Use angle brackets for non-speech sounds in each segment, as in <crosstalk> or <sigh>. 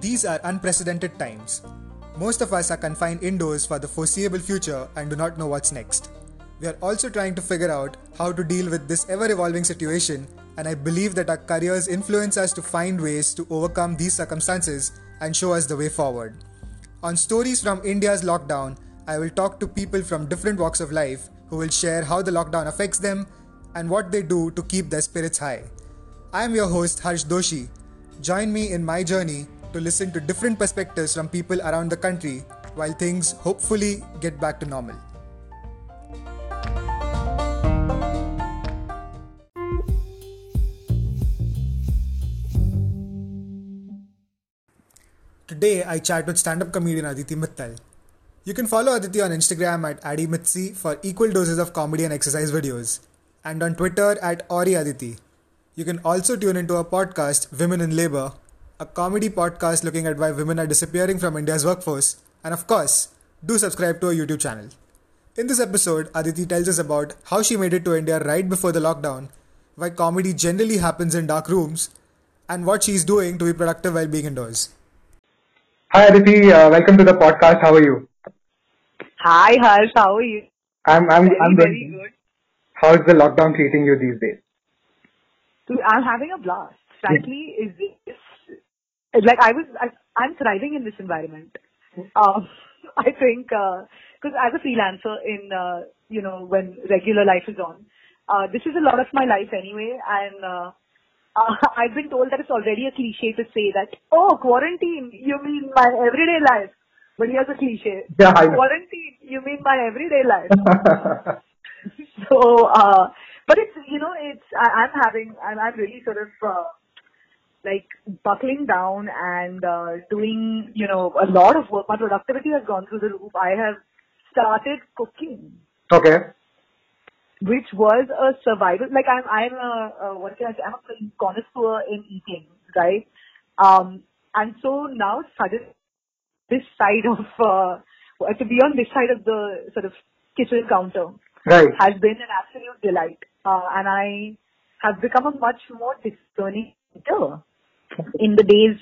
These are unprecedented times. Most of us are confined indoors for the foreseeable future and do not know what's next. We are also trying to figure out how to deal with this ever evolving situation, and I believe that our careers influence us to find ways to overcome these circumstances and show us the way forward. On Stories from India's Lockdown, I will talk to people from different walks of life who will share how the lockdown affects them and what they do to keep their spirits high. I am your host, Harsh Doshi. Join me in my journey to listen to different perspectives from people around the country while things hopefully get back to normal. Today, I chat with stand up comedian Aditi Mittal. You can follow Aditi on Instagram at AddyMitzy for equal doses of comedy and exercise videos, and on Twitter at awryaditi. You can also tune into our podcast, Women in Labour, a comedy podcast looking at why women are disappearing from India's workforce, and of course, do subscribe to our YouTube channel. In this episode, Aditi tells us about how she made it to India right before the lockdown, why comedy generally happens in dark rooms, and what she's doing to be productive while being indoors. Hi Aditi, uh, welcome to the podcast. How are you? Hi Harsh, how are you? I'm I'm Very, I'm very good. good. How's the lockdown treating you these days? Dude, I'm having a blast. Frankly, is this like I was I, I'm thriving in this environment. Um, <laughs> I think because as a freelancer in uh, you know when regular life is on, uh, this is a lot of my life anyway, and uh, <laughs> uh, I've been told that it's already a cliche to say that oh quarantine you mean my everyday life, but here's a cliche Yeah, quarantine you mean my everyday life. <laughs> so uh but it's you know it's I, i'm having i'm i'm really sort of uh, like buckling down and uh, doing you know a lot of work my productivity has gone through the roof i have started cooking okay. which was a survival like i'm i'm a, a what can i say i'm a connoisseur in eating right um and so now suddenly this side of uh, to be on this side of the sort of kitchen counter Right. has been an absolute delight. Uh, and I have become a much more discerning eater in the days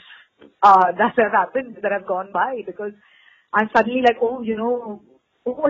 uh, that have happened, that have gone by, because I'm suddenly like, oh, you know, oh,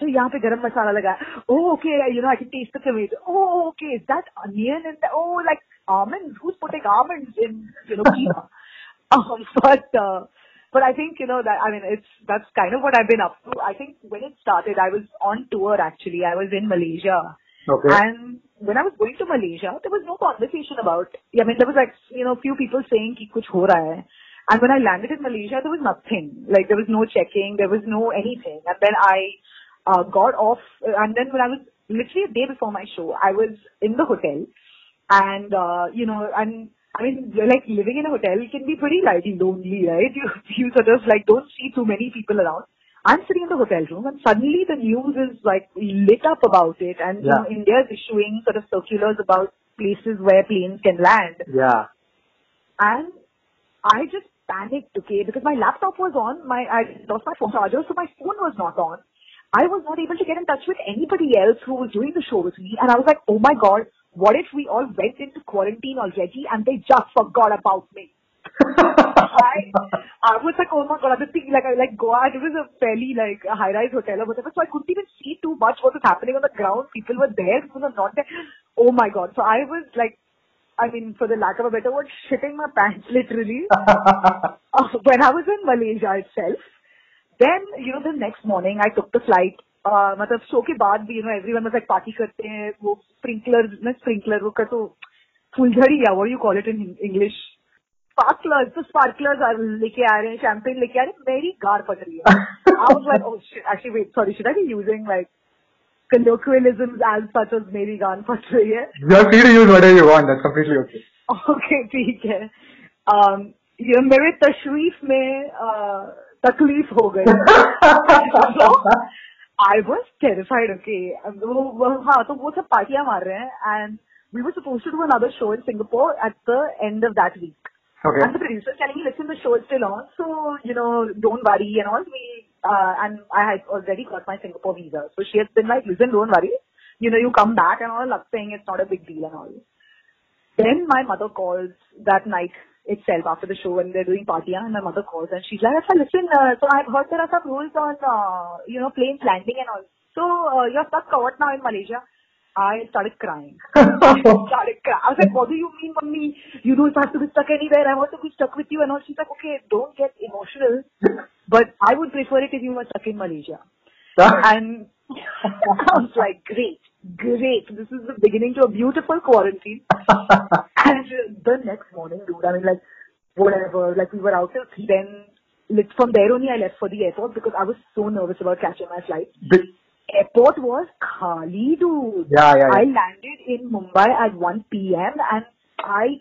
so यहाँ पे गरम मसाला लगा है. Oh, okay, you know, I can taste the tomato. Oh, okay, is that onion in the, oh, like almonds? Who's putting almonds in, you know, keema? <laughs> um, but, uh, but I think, you know, that, I mean, it's, that's kind of what I've been up to. I think when it started, I was on tour actually. I was in Malaysia. Okay. And when I was going to Malaysia, there was no conversation about, I mean, there was like, you know, few people saying ki kuch ho raha hai. And when I landed in Malaysia, there was nothing. Like there was no checking, there was no anything. And then I uh, got off, and then when I was literally a day before my show, I was in the hotel, and uh, you know, and I mean, like living in a hotel can be pretty like lonely, right? <laughs> You you sort of like don't see too many people around. I'm sitting in the hotel room, and suddenly the news is like lit up about it, and you know, India is issuing sort of circulars about places where planes can land. Yeah. And I just panicked, okay, because my laptop was on, my I lost my phone charger, so my phone was not on. I was not able to get in touch with anybody else who was doing the show with me, and I was like, oh my god, what if we all went into quarantine already and they just forgot about me? I, I was like, oh my god, the thing, like, I like go out. It was a fairly like a high-rise hotel or whatever, so I couldn't even see too much what was happening on the ground. People were there, people were not there. Oh my god! So I was like, I mean, for the lack of a better word, shitting my pants <laughs> literally <laughs> uh, when I was in Malaysia itself. Then, you know, the next morning I took the flight. Uh, मतलब show के बाद भी you know everyone was like party करते हैं वो sprinkler ना sprinkler वो कर तो फुलझड़ी या what do you call it in sparklers तो स्पार्कलर्स लेके आ रहे हैं शैम्पेन लेके आ रहे हैं मेरी गार पट रही है। Sorry should I using like colloquialism as such as मेरी गार पट रही है? ओके ठीक है। um, ये मेरे तशरीफ़ में uh, तकलीफ़ हो गई। आई वॉज़ टेरिफाइड ओके हाँ तो वो सब पार्टियाँ मार रहे हैं एंड वी वो suppose to do another show in Singapore at the end of that week Okay. And the producer telling me, listen, the show is still on, so, you know, don't worry and all. We, uh, and I had already got my Singapore visa. So she has been like, listen, don't worry. You know, you come back and all, saying it's not a big deal and all. Then my mother calls that night itself after the show when they're doing party and my mother calls and she's like, listen, uh, so I've heard there are some rules on, uh, you know, planes landing and all. So uh, you're stuck what now in Malaysia? I started crying. <laughs> I started crying. I was like, what do you mean, mommy? You don't have to be stuck anywhere. I want to be stuck with you and all. She's like, okay, don't get emotional. But I would prefer it if you were stuck in Malaysia. <laughs> and <laughs> I was like, great, great. This is the beginning to a beautiful quarantine. and the next morning, dude, I mean, like, whatever, like we were out till 3, then from there only I left for the airport because I was so nervous about catching my flight. Airport was khali, dude. Yeah, yeah, yeah. I landed in Mumbai at 1 p.m. and I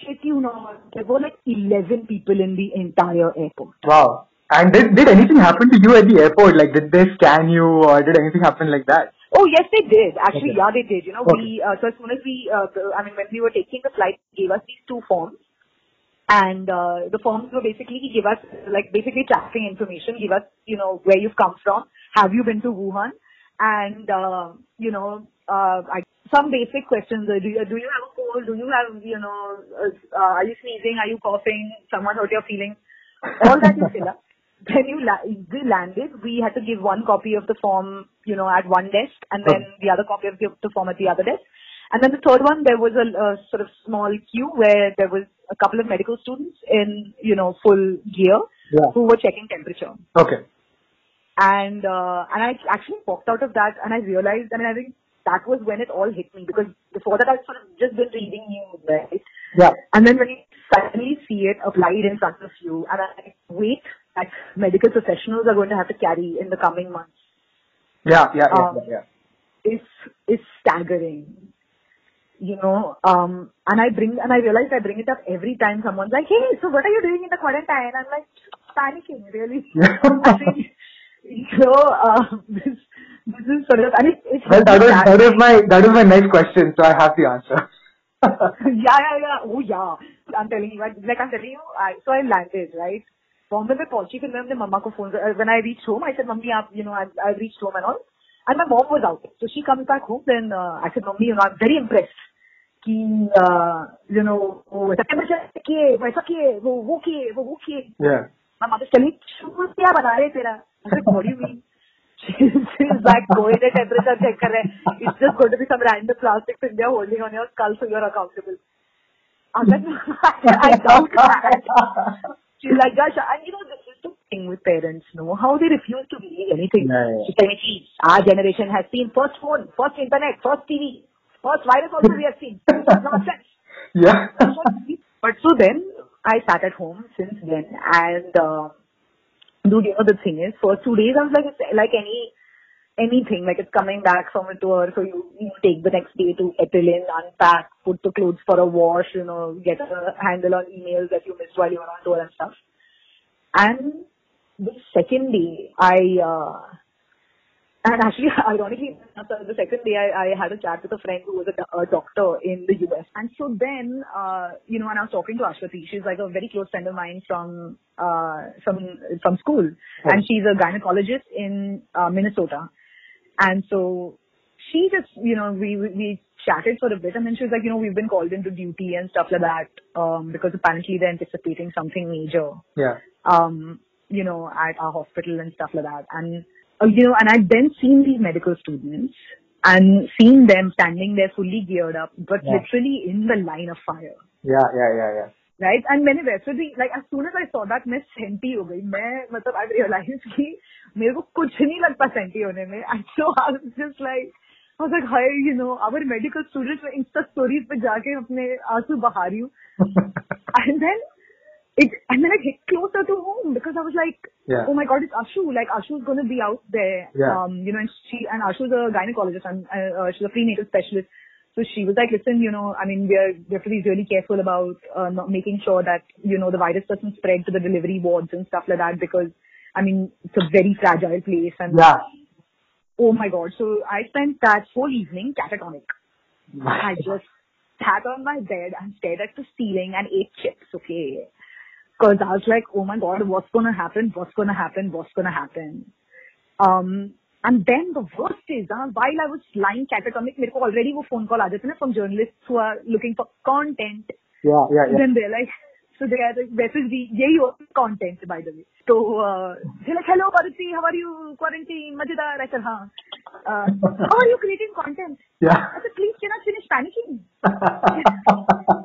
shit you not, there were like 11 people in the entire airport. Wow. And did, did anything happen to you at the airport? Like, did they scan you or did anything happen like that? Oh yes, they did. Actually, Okay. yeah, they did. You know, Okay. we uh, so as soon as we, uh, I mean, when we were taking the flight, they gave us these two forms, and uh, the forms were basically give us like basically tracking information, give us you know where you've come from, have you been to Wuhan, and uh, you know uh, I, some basic questions. Uh, do you do you have a cold? Do you have you know uh, uh, are you sneezing? Are you coughing? Someone hurt your feelings? All that you fill up. <laughs> Then you la- we landed, we had to give one copy of the form, you know, at one desk, and then the other copy of the, the form at the other desk. And then the third one, there was a, a sort of small queue where there was a couple of medical students in, you know, full gear Yeah. who were checking temperature. Okay. And uh, and I actually walked out of that, and I realized, I mean, I think that was when it all hit me because before that I'd sort of just been reading news, right? Yeah. And then when you suddenly see it applied in front of you, and I weight that medical professionals are going to have to carry in the coming months Yeah, yeah, yeah, Um, yeah. is is staggering You know, um, and I bring and I realize I bring it up every time someone's like, "Hey, so what are you doing in the quarantine?" I'm like panicking, really. Yeah. I think, you know, uh, this this is sort of, and it, it's Well, that was, sad. that was my, that was my next question, so I have the answer. <laughs> yeah, yeah, yeah. Oh, yeah. I'm telling you, I- like I'm telling you, I, so I landed, right? Bombay में पहुंची फिर मैं अपने मम्मा को phone when I reached home I said mummy आप you know I, I reached home and all and my mom was out so she comes back home then uh, I said mummy you know I'm very impressed कि uh, you know वो वैसा temperature किए वैसा किए वो वो किए वो वो किए yeah. my mother's telling me "shoes क्या बना रहे तेरा I said what do you mean <laughs> she's like going the temperature check कर रहे हैं it's just going to be some random plastic thing they're holding on your skull so you're accountable I was like <laughs> I doubt that She's like, gosh, and you know, this is the thing with parents, no? How they refuse to believe anything. Yeah, yeah. She said, see, our generation has seen first phone, first internet, first TV, first virus also we have seen. Nonsense. Yeah. <laughs> but so then, I sat at home since then, and, uh, dude, you know, the thing is, first two days I was like, it's like any, anything, like it's coming back from a tour, so you, you take the next day to settle in, unpack, put the clothes for a wash, you know, get a handle on emails that you missed while you were on tour and stuff. And the second day, I, uh, and actually, <laughs> ironically, the second day I, I had a chat with a friend who was a, a doctor in the US. And so then, uh, you know, and I was talking to Ashwati. She's like a very close friend of mine from, uh, from, from school. And she's a gynecologist in, uh, Minnesota. And so she just, you know, we, we, chatted for a bit and then she was like, you know, we've been called into duty and stuff like that, um, because apparently they're anticipating something major Yeah. um, you know, at our hospital and stuff like that. And, you know, and I'd then seen these medical students and seen them standing there fully geared up, but Yeah. literally in the line of fire. Yeah, yeah, yeah, yeah. Right? And मैंने वैसे भी like as soon as I saw that मैं senti हो गई मैं मतलब I realized कि मेरे को कुछ नहीं लगता सेंटी होने में and so I was just like I was like hi you know our medical students में insta stories पे जाके अपने आँसू बहा रही हूँ and then it and then it hit closer to home because I was like, Yeah. oh my god, it's Ashu. Like Ashu's gonna be out there. Yeah. Um, you know, and she and Ashu's a gynecologist and uh, uh, she's a prenatal specialist. So she was like, listen, you know, I mean, we're we have to be really careful about uh, not making sure that you know the virus doesn't spread to the delivery wards and stuff like that because I mean it's a very fragile place and Yeah. oh my god. So I spent that whole evening catatonic. <laughs> I just sat on my bed and stared at the ceiling and ate chips, okay? Because I was like, oh my god, what's gonna happen? What's gonna happen? What's gonna happen? Um, and then the worst is, uh, while I was lying catatonic, मेरे को already वो phone call आ जाते हैं ना from journalists who are looking for content. Yeah, yeah, yeah. Then they're like, So they are message the यही होता content by the way. So uh, they're like, hello Parati, how are you? Quarantine, मजेदार. I said, हाँ. Uh, how are you creating content? Yeah. I said, please can I finish panicking? <laughs>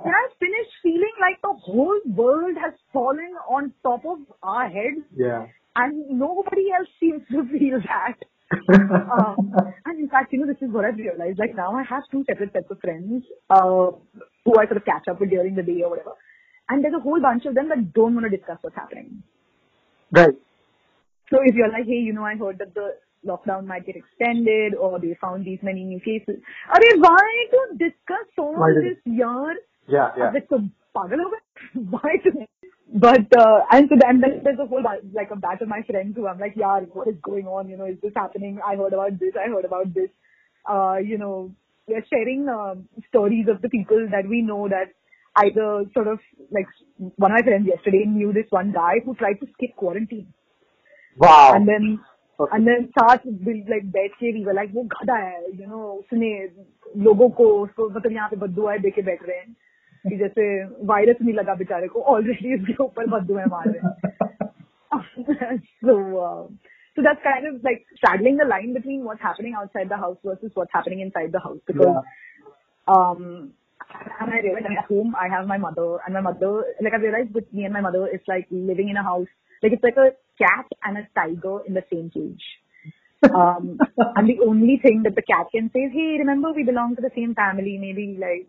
can I finish feeling like the whole world has fallen on top of our heads Yeah. and nobody else seems to feel that. um, <laughs> and in fact, you know, this is what I've realized. Like now I have two separate sets of friends, uh, who I sort of catch up with during the day or whatever. And there's a whole bunch of them that don't want to discuss what's happening. Right. So if you're like, hey, you know, I heard that the lockdown might get extended or they found these many new cases. I mean, why to discuss all Why did- this year? Yeah, yeah. Like, so pagal ho gaye? Why to? But, uh, and so then there's a whole, like a batch of my friends who I'm like, yeah, what is going on? You know, is this happening? I heard about this. I heard about this. Uh, you know, we're sharing, um, stories of the people that we know that either sort of, like, one of my friends yesterday knew this one guy who tried to skip quarantine. Wow. And then Okay. and then साथ like बैठ के we were like वो गधा है you know उसने लोगों को उसको मतलब यहाँ पे बदुआएँ दे के बैठ रहे हैं कि जैसे वायरस नहीं लगा बेचारे को ऑलरेडी उसके ऊपर बदुआएँ मार रहे हैं so uh, so that's kind of like straddling the line between what's happening outside the house versus what's happening inside the house because Yeah. um and I realized at home I have my mother and my mother like I realized with me and my mother it's like living in a house like it's like a cat and a tiger in the same cage. Um and the only thing that the cat can say is, Hey, remember we belong to the same family, maybe like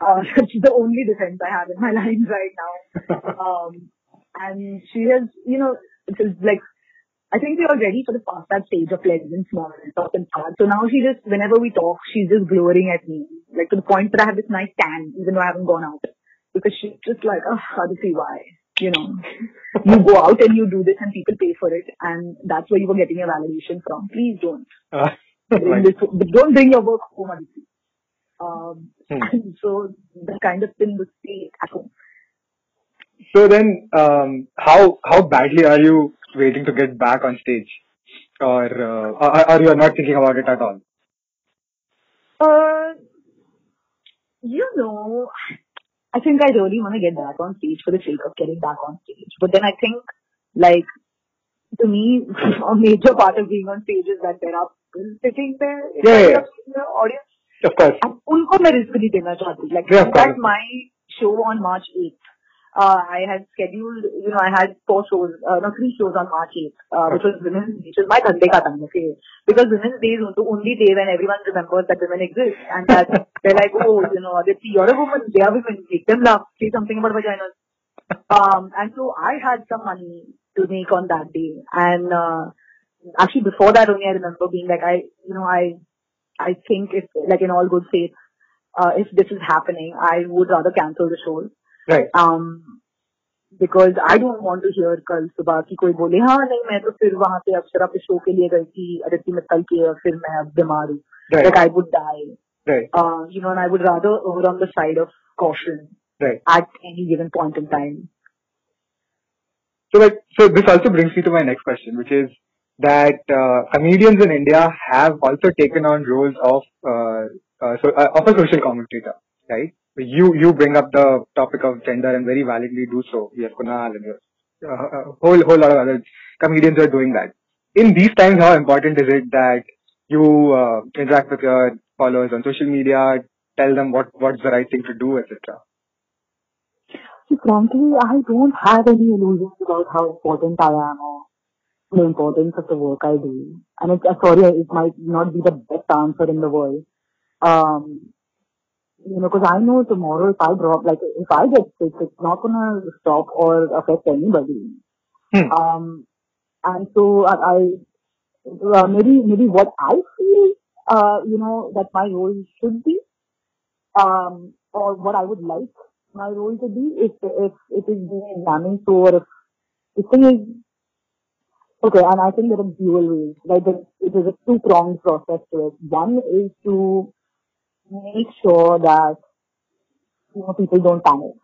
uh <laughs> that's the only defense I have in my <laughs> lines right now. Um and she has you know, it's like I think we are ready for the past that stage of pleasant small talk and start. So now she just, whenever we talk, she's just glowering at me. Like to the point that I have this nice tan, even though I haven't gone out. Because she's just like, oh, Aditi, why? You know, you go out and you do this and people pay for it and that's where you were getting your validation from. Please don't. Uh, <laughs> Bring this, don't bring your work home, Aditi. Um, Hmm. so that kind of thing would stay at home. So then, um, how how badly are you waiting to get back on stage, or uh, or, or you are not thinking about it at all? Uh, you know, I think I really want to get back on stage for the sake of getting back on stage. But then I think, like, to me, <laughs> a major part of being on stage is that there are people sitting there in Yeah, front yeah. of the audience. Of course. And उनको मैं risk नहीं देना चाहती. Like, Yeah, of in fact, course. my show on March 8th, uh, I had scheduled, you know, I had four shows, uh, no, three shows on March 8th, uh, which was Women's Day, which is my Sunday ka time, okay? Because Women's Day is the only day when everyone remembers that women exist and that <laughs> they're like, oh, you know, Aditi, you're a woman, they are women, make them laugh, say something about vaginas. <laughs> Um, and so I had some money to make on that day. And, uh, actually before that only I remember being like, I, you know, I, I think if, like in all good faith, uh, if this is happening, I would rather cancel the show Right. Um, because I don't want to hear कल सुबह की कोई बोले हाँ नहीं मैं तो फिर वहाँ पे अक्षरा पे शो के लिए गई थी अदिति मित्तल के और फिर मैं अब बीमार हूँ Right. like I would die Right. uh, you know and I would rather err on the side of caution Right. at any given point in time So like, so this also brings me to my next question, which is that uh, comedians in India have also taken on roles of uh, uh, so, uh, of a social commentator, right? You you bring up the topic of gender and very validly do so. We have Kunal and uh, a whole whole lot of other comedians are doing that. In these times, how important is it that you uh, interact with your followers on social media, tell them what what's the right thing to do, etc. Frankly, I don't have any illusions about how important I am or the importance of the work I do. And it's, uh, sorry, it might not be the best answer in the world. Um, you know, because I know tomorrow if I drop, like, if I get sick, it's not gonna stop or affect anybody. Hmm. Um, and so I, I uh, maybe, maybe what I feel, uh, you know, that my role should be, um, or what I would like my role to be if if it is being examined so or if the thing is okay and I think there are dual ways like there, it is a two pronged process to it. One is to make sure that you know people don't panic.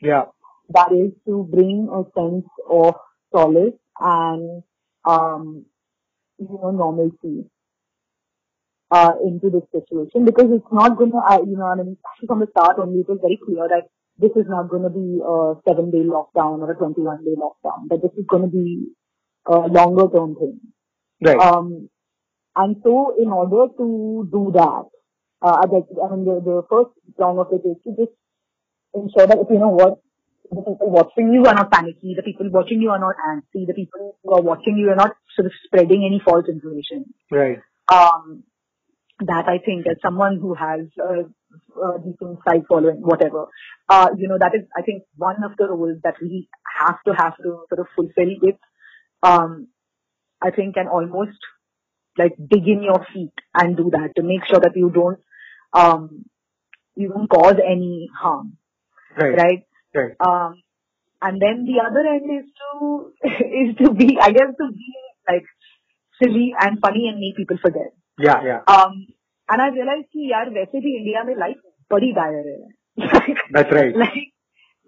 Yeah. That is to bring a sense of solace and um you know normalcy uh, into this situation because it's not gonna, I, you know, I mean, actually from the start only, it was very clear that this is not going to be a seven day lockdown or a 21 day lockdown, that this is going to be a longer term thing. Right. Um, and so in order to do that, uh, I mean, the, the first prong of it is to just ensure that if you know what, the people watching you are not panicky, the people watching you are not antsy, the people who are watching you are not sort of spreading any false information. Right. Um, that I think as someone who has a, a decent site following, whatever, uh, you know, that is, I think, one of the roles that we have to have to sort of fulfill with, um, I think, and almost like dig in your feet and do that to make sure that you don't, um, you don't cause any harm. Right. Right. Right. Um, and then the other end is to, <laughs> is to be, I guess, to be like silly and funny and make people forget. Yeah, yeah. Um, and I realized कि यार वैसे भी India में life बड़ी Dyer है That's right. like <laughs>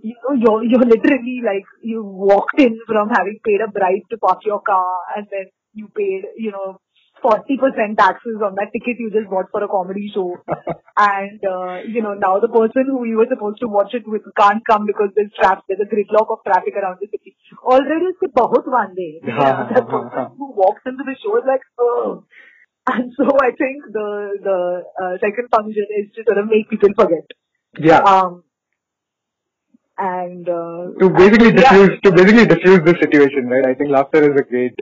you know you're you're literally like you walked in from having paid a bribe to park your car and then you paid you know 40% taxes on that ticket you just bought for a comedy show. <laughs> and, uh, you know, now the person who you were supposed to watch it with can't come because there's traffic, there's a gridlock of traffic around the city. Already it's bahut day. <laughs> Yeah, <laughs> the person who walks into the show is like, oh. And so I think the, the uh, second function is to sort of make people forget. Yeah. Um, and uh, to basically diffuse yeah. to basically diffuse the situation, right? I think laughter is a great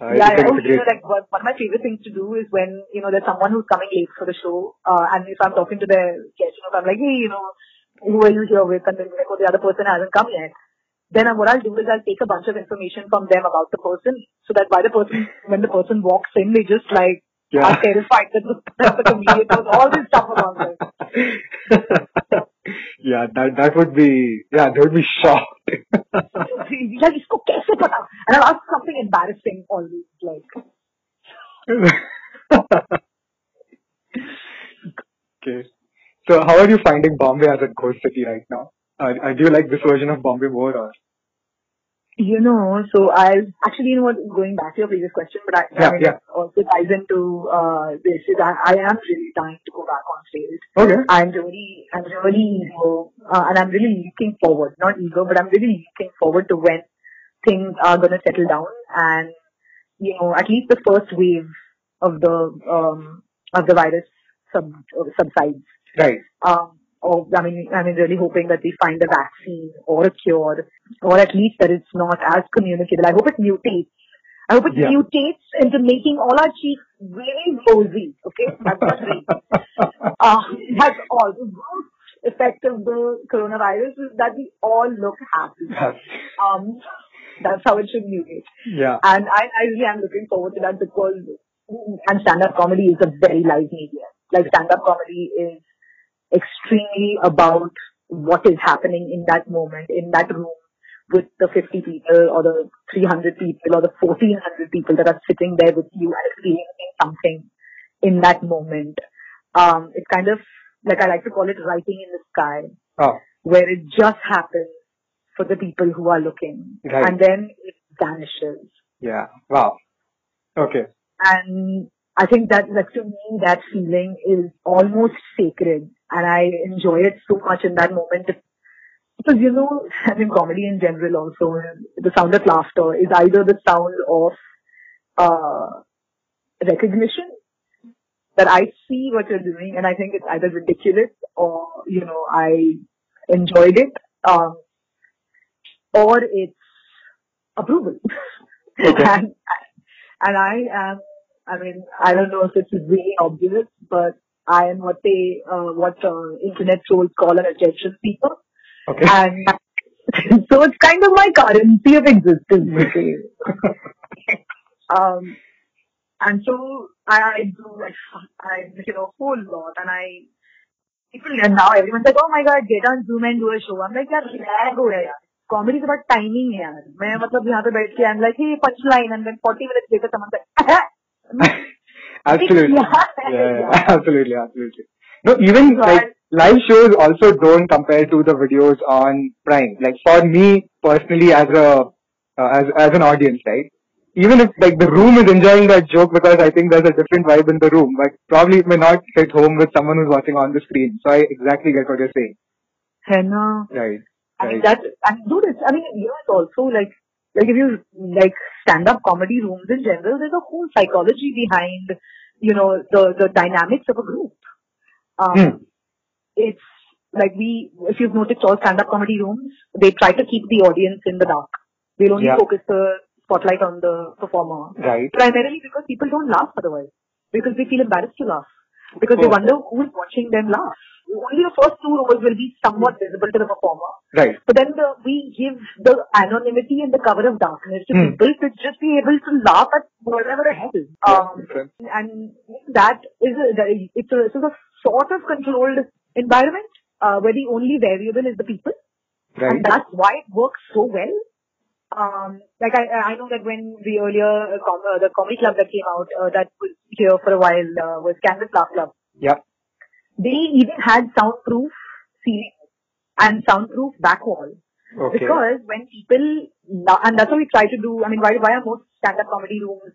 uh, I yeah, think yeah. it's a you know, like one of my favorite things to do is when you know there's someone who's coming late for the show, uh, and if I'm talking to the guest, you know, if I'm like, hey, you know, who are you here with? And then like, oh, the other person hasn't come yet. Then what I'll do is I'll take a bunch of information from them about the person, so that by the person <laughs> when the person walks in, they just like Yeah. are terrified that the, <laughs> that the comedian knows all this stuff about them. <laughs> yeah, that that would be yeah, they would be shocked. <laughs> like इसको कैसे पता? And I'll ask something embarrassing always, like. okay. So how are you finding Bombay as a ghost city right now? Uh, uh, do you like this version of Bombay more or? You know, so I actually, you know what, going back to your previous question, but I, Yeah, I mean, yeah. also ties into uh, this is I, I am really dying to go back on stage. Okay. I'm really, I'm really eager, uh, and I'm really looking forward, not eager, but I'm really looking forward to when things are going to settle down and, you know, at least the first wave of the, um, of the virus sub, subsides. Right. Um, or, I mean, I'm really hoping that we find a vaccine or a cure, or at least that it's not as communicable. I hope it mutates. I hope it Yeah. mutates into making all our cheeks really rosy. Okay, that's my. <laughs> Uh, that's all. The worst effect of the coronavirus is that we all look happy. Yes. Um, that's how it should mutate. Yeah. And I, I really am looking forward to that because and stand-up comedy is a very live medium. Like stand-up comedy is extremely about what is happening in that moment, in that room with the 50 people or the 300 people or the 1400 people that are sitting there with you and experiencing something in that moment. Um, it's kind of like I like to call it writing in the sky Oh. where it just happens for the people who are looking Right. and then it vanishes. Yeah. Wow. Okay. And I think that, like to me, that feeling is almost sacred and I enjoy it so much in that moment. Because you know, I mean, comedy in general also, the sound of laughter is either the sound of, uh, recognition that I see what you're doing and I think it's either ridiculous or, you know, I enjoyed it, um, or it's approval. Okay. <laughs> and, and I am, I mean, I don't know if it's really obvious, but I am what they, uh, what uh, internet trolls call an attention seeker. Okay. And <laughs> so it's kind of my currency of existence. Okay? <laughs> um, and so I, I do, like, I, you know, a whole lot and I, people, and now everyone's like, oh my god, get on Zoom and do a show. I'm like, यार, lag हो रहा है यार. Comedy is about timing है यार. मैं मतलब यहाँ पे बैठ के, I'm like, hey, punchline, and then 40 minutes later someone's like, <laughs> Absolutely. Yeah. Yeah, yeah, <laughs> absolutely, absolutely. No, even So like live shows also don't compare to the videos on Prime. Like for me personally, as a uh, as as an audience, right? Even if like the room is enjoying that joke because I think there's a different vibe in the room, but probably it may not hit home with someone who's watching on the screen. So I exactly get what you're saying. ना Right. I mean Right. that and dude, it's, I mean you know it's also like like if you like stand up comedy rooms in general, there's a whole psychology behind you know the the dynamics of a group. Um, Hmm. It's like we if you've noticed all stand up comedy rooms, they try to keep the audience in the dark. They'll only Yeah. focus the spotlight on the performer. Right. Primarily because people don't laugh otherwise. Because they feel embarrassed to laugh. Because they wonder who is watching them laugh. Only the first two rows will be somewhat visible to the performer. Right. But then the, we give the anonymity and the cover of darkness to Hmm. people to just be able to laugh at whatever the hell. Um, sense. and that is a, it's a, it's a sort of controlled environment uh, where the only variable is the people. Right. And that's why it works so well. Um, like I, I know that when the earlier uh, com- uh, the comedy club that came out uh, that was here for a while uh, was Canvas Laugh Club. Yep. They even had soundproof ceiling and soundproof back wall Okay. because when people and that's what we try to do. I mean, why why are most stand-up comedy rooms,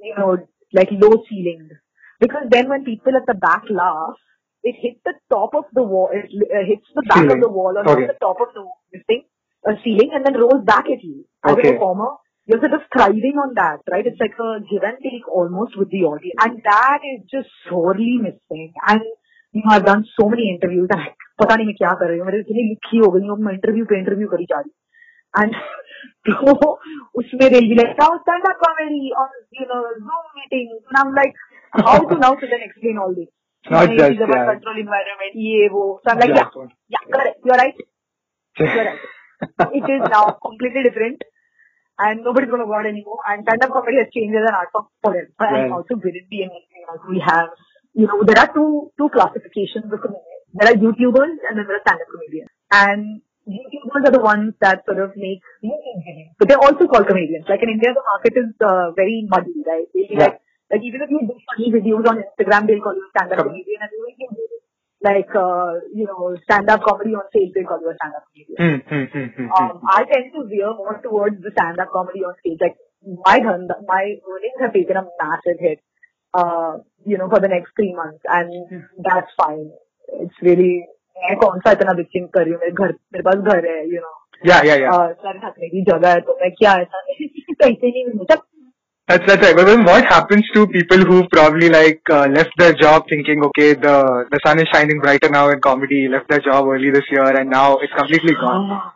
you know, like low ceilinged? Because then when people at the back laugh, it hits the top of the wall, it uh, hits the back Ceiling. of the wall or Okay. the top of the thing, uh, ceiling, and then rolls back at you. As Okay. a performer, you're sort of thriving on that, right? It's like a give and take almost with the audience, and that is just sorely missing. And you know, I've done so many interviews and पता नहीं मैं क्या कर रही हूँ मेरे इतनी लिखी हो गई हूँ मैं इंटरव्यू पे इंटरव्यू करी जा रही हूँ एंड तो उसमें now stand up comedy on you know Zoom meetings and I'm like how to now sit and explain all this Not नहीं, just, it's about yeah. control environment ये वो I'm like yeah Just one. yeah correct you're right you're right it is now completely different and nobody's going to go out anymore. And stand-up comedy has changed as an art form forever. And Right. also within the industry, also we have, you know, there are two two classifications of comedians. There are YouTubers and then there are stand-up comedians. And YouTubers are the ones that sort of make YouTube videos. But they're also called comedians. Like in India, the market is uh, very muddy, right? They'll be Yeah. like, like even if you do funny videos on Instagram, they'll call you a stand-up comedian. And you like, uh, you know, stand-up comedy on stage, they'll call you a stand-up comedian. Hmm, hmm, hmm, hmm, hmm. Um, I tend to veer more towards the stand-up comedy on stage. Like my dhan, my earnings have taken a massive hit, uh, you know, for the next three months, and that's fine. It's really मैं कौन सा इतना bitching कर रही हूँ मेरे घर मेरे पास घर है you know Yeah, yeah, yeah. Sir ढकने की जगह है तो मैं क्या ऐसा <laughs> पैसे नहीं मिलते that's that's right. But then what happens to people who probably like uh, left their job thinking, okay, the the sun is shining brighter now in comedy, left their job early this year, and now it's completely gone.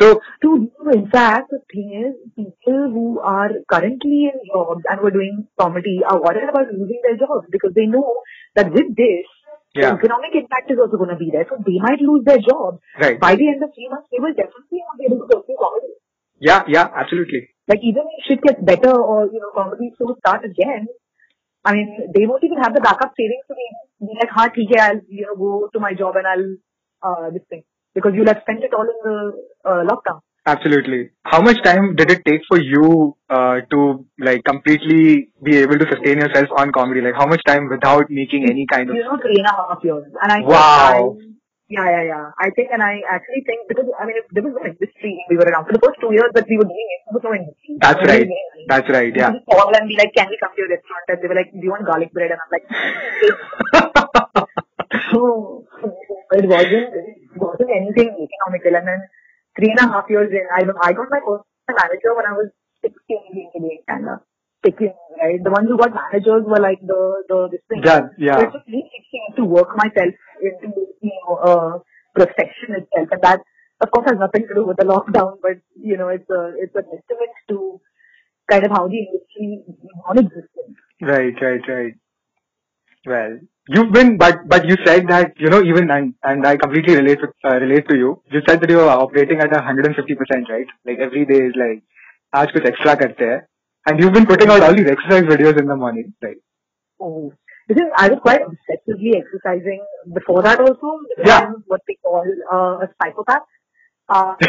So To in fact, the thing is, people who are currently in jobs and who are doing comedy are worried about losing their jobs because they know that with this, yeah, the economic impact is also going to be there. So they might lose their jobs. right. By the end of three months, they will definitely not be able to pursue comedy. Yeah, yeah, absolutely. Like even if shit gets better or, you know, comedy shows start again, I mean, they won't even have the backup savings to be, be like, ha, theek hai, I'll, you know, go to my job and I'll, uh, this thing. Because you'll have spent it all in the, uh, lockdown. Absolutely. How much time did it take for you uh, to like completely be able to sustain yourself on comedy? Like how much time without making any kind of You know, three and a half years. And I Wow. Yeah, yeah, yeah. I think, and I actually think because I mean, if there was no industry, we were around for the first two years that we were doing it. There was no industry. That's right. doing. That's right. Yeah. just call and be like, "Can we come to your restaurant?" And they were like, "Do you want garlic bread?" And I'm like, <laughs> "So it wasn't it wasn't anything economical." And then three and a half years in, I I got my first manager when I was 16 being doing stand up. 16, right? The ones who got managers were like the the this thing. Yeah, yeah. So it took me 16 to work myself into you know uh, profession itself, and that of course has nothing to do with the lockdown, but you know it's a it's a testament to kind of how the industry non-existent. Right, right, right. Well, you've been, but but you said that you know even and and I completely relate with, uh, relate to you. You said that you are operating at a hundred and fifty percent, right? Like every day is like आज कुछ extra करते हैं, and you've been putting out all these exercise videos in the morning, right? Oh. Because I was quite obsessively exercising before that also. because Yeah. I'm what they call uh, a psychopath. Uh, <laughs>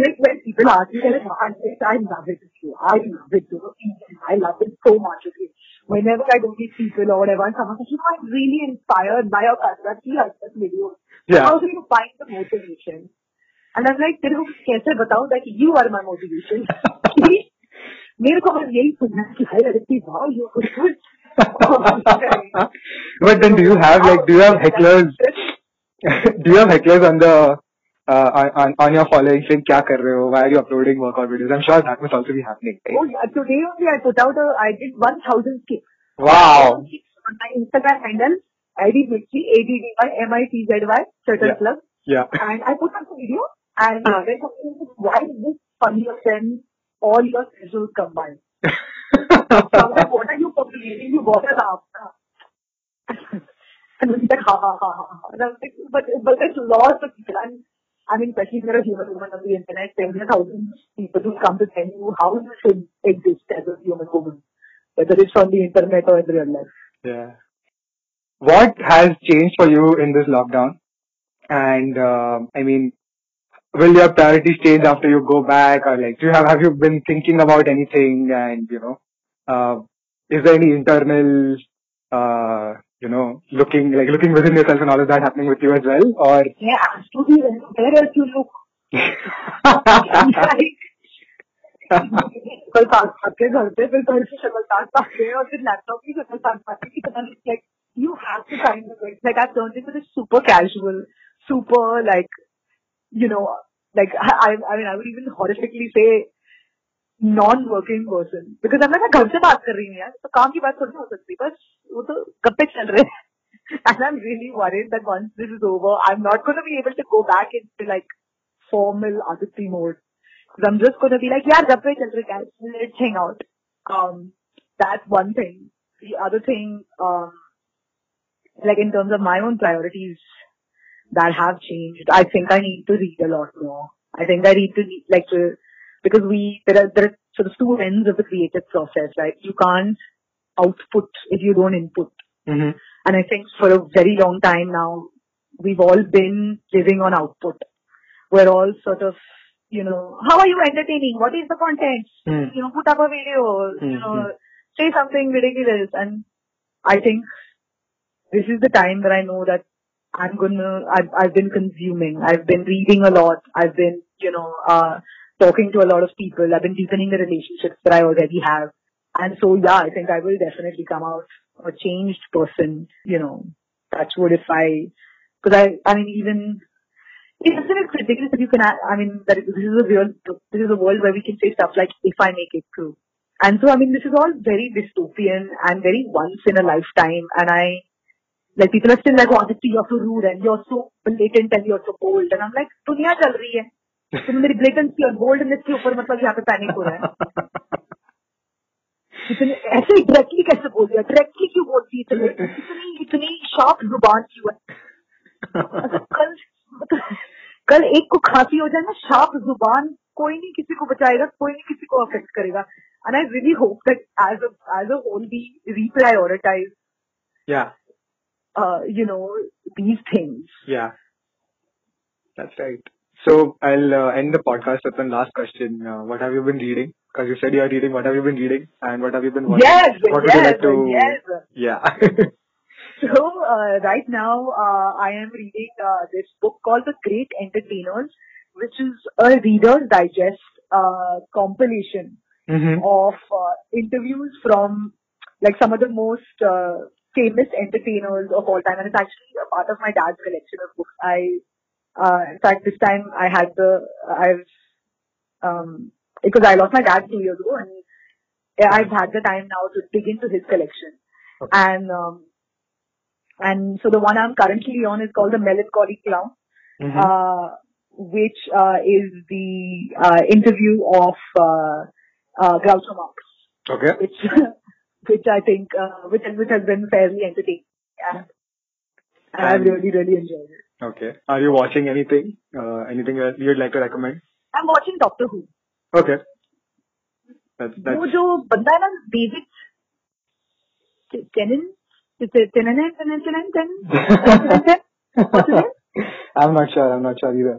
like when people ask me, like, I I love it too. I love it too. I love it so much. Okay. Whenever I go meet people or whatever, and someone says, you know, I'm really inspired by your concept. See like this video. Yeah. How do you find the motivation? And I'm like, तेरे को कैसे बताऊं that you are my motivation? <laughs> मेरे को बस यही सुनना है कि हाय अदिति वाओ यू कुछ but then do you have like do you have hecklers? do you have hecklers on the uh, on on your following saying "Kya kar rahe ho? Why are you uploading workout videos?" I'm sure that must also be happening. Right? Oh yeah, today only I put out a, I did 1000 skips. Wow. On my Instagram handle, ID Mitzi, A-D-D-Y-M-I-T-Z-Y, Turtle Yeah. Club. Yeah. And I put up a video and uh, then somebody why is this funnier than all your schedules combined? So <laughs> like, what are you populating? You bought an after. and he's like, ha ha ha ha. And I was like, but, but there's lots of people. And I mean, especially if you're a human woman on the internet, there are thousands of people who come to tell you how you should exist as a human woman, whether it's on the internet or in real life. Yeah. What has changed for you in this lockdown? And um I mean, will your priorities change after you go back, or like, do you have have you been thinking about anything? And you know, uh, is there any internal, uh, you know, looking like looking within yourself and all of that happening with you as well, or Yeah, absolutely. Where else you look? <laughs> like, कल साथ साथ के घर पे फिर घर से शक्ल साथ साथ के और फिर लैपटॉप की शक्ल साथ साथ की कितना like you have to kind of it. Like I've turned into this super casual, super like you know like I I I mean I would even horrifically say non-working person because I'm like मैं घर से बात कर रही हूँ यार तो काम की बात थोड़ी ना हो सकती बस वो तो गप्पे चल रहे हैं and I'm really worried that once this is over I'm not going to be able to go back into like formal Aditi mode because I'm just going to be like यार गप्पे चल रहे guys let's hang out um that's one thing the other thing um like in terms of my own priorities that have changed. I think I need to read a lot more. I think I need to like to because we there are there are sort of two ends of the creative process. Right, you can't output if you don't input. hmm And I think for a very long time now, we've all been living on output. We're all sort of, you know, how are you entertaining? What is the content? Mm. You know, put up a video. You know, say something ridiculous. And I think this is the time that I know that I'm gonna, I've, I've been consuming. I've been reading a lot. I've been, you know, uh, talking to a lot of people. I've been deepening the relationships that I already have. And so, yeah, I think I will definitely come out a changed person, you know, touch wood if I, cause I, I mean, even, it's it's ridiculous that you can, I mean, that this is a real, this is a world where we can say stuff like, if I make it through. And so, I mean, this is all very dystopian and very once in a lifetime. And I, like, people are still like, oh, Aditi, you're so rude and you're so blatant and you're so bold. And I'm like, दुनिया चल रही है. तुम मेरी blatancy और boldness के ऊपर मतलब यहाँ पे पैनिक हो रहा है. इतने ऐसे डायरेक्टली कैसे बोल दिया डायरेक्टली क्यों बोलती है इतनी इतनी इतनी शार्प ज़ुबान क्यों है कल कल एक को खांसी हो जाए ना शार्प ज़ुबान कोई नहीं किसी को बचाएगा कोई नहीं किसी को अफेक्ट करेगा and I really hope that as as a whole reprioritize Yeah. Uh, you know these things Yeah. That's right. So I'll uh, end the podcast with one last question. Uh, what have you been reading? Because you said you are reading. What have you been reading? And what have you been watching? yes What would you yes like to? yes Yeah. <laughs> So uh, right now uh, I am reading uh, this book called The Great Entertainers, which is a Reader's Digest uh, compilation mm-hmm. of uh, interviews from like some of the most uh, famous entertainers of all time, and it's actually a part of my dad's collection of books. I, uh, in fact, this time I had the I've um, because I lost my dad two years ago, and I've had the time now to dig into his collection, Okay. and um, and so the one I'm currently on is called the Melancholy Clown Mm-hmm. uh, which uh, is the uh, interview of uh, uh, Groucho Marx, okay. which <laughs> which I think uh, which which has been fairly entertaining, and, and I've And- really really enjoyed it. Okay. Are you watching anything? Uh, anything else you'd like to recommend? I'm watching Doctor Who. Okay. That's that's वो जो बंदा है ना David tenon tenon tenon tenon tenon What's his name? I'm not sure. I'm not sure either.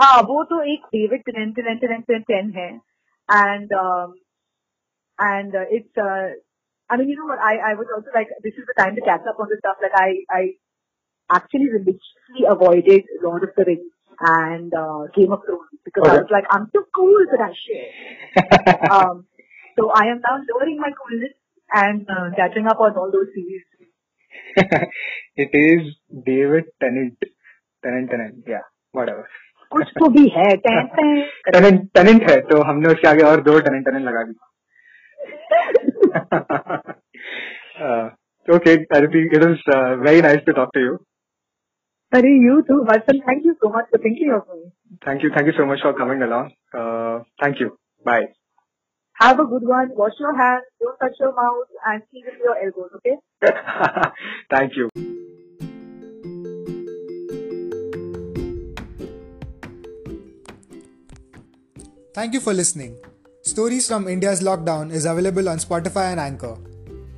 हाँ वो तो एक David ten ten ten ten ten है and um, and uh, it's uh, <laughs> I mean you know what I I was also like this is the time to catch up on the stuff like I I actually religiously avoided Lord of the Rings and uh, Game of Thrones because I Okay. was like I'm too cool for that shit um, <laughs> so I am now lowering my coolness and uh, catching up on all those series <laughs> it is David Tennant. Tenant tenant या whatever कुछ तो भी है ten ten tenant tenant है तो हमने उसके आगे और दो टेनेंट टेनेंट लगा दी uh, okay, Aditi, it was uh, very nice to talk to you. Sorry, you too, Vatsal. Thank you so much for thinking of me. Thank you. Thank you so much for coming along. Uh, thank you. Bye. Have a good one. Wash your hands. Don't touch your mouth and sleep with your elbows, okay? <laughs> thank you. Thank you for listening. Stories from India's Lockdown is available on Spotify and Anchor.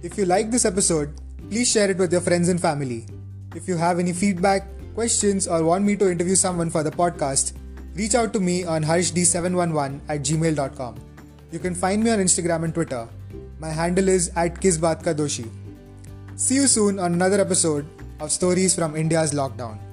If you like this episode, please share it with your friends and family. If you have any feedback, questions, or want me to interview someone for the podcast, reach out to me on harshd711 at gmail.com. You can find me on Instagram and Twitter. My handle is at kisbatka doshi. See you soon on another episode of Stories from India's Lockdown.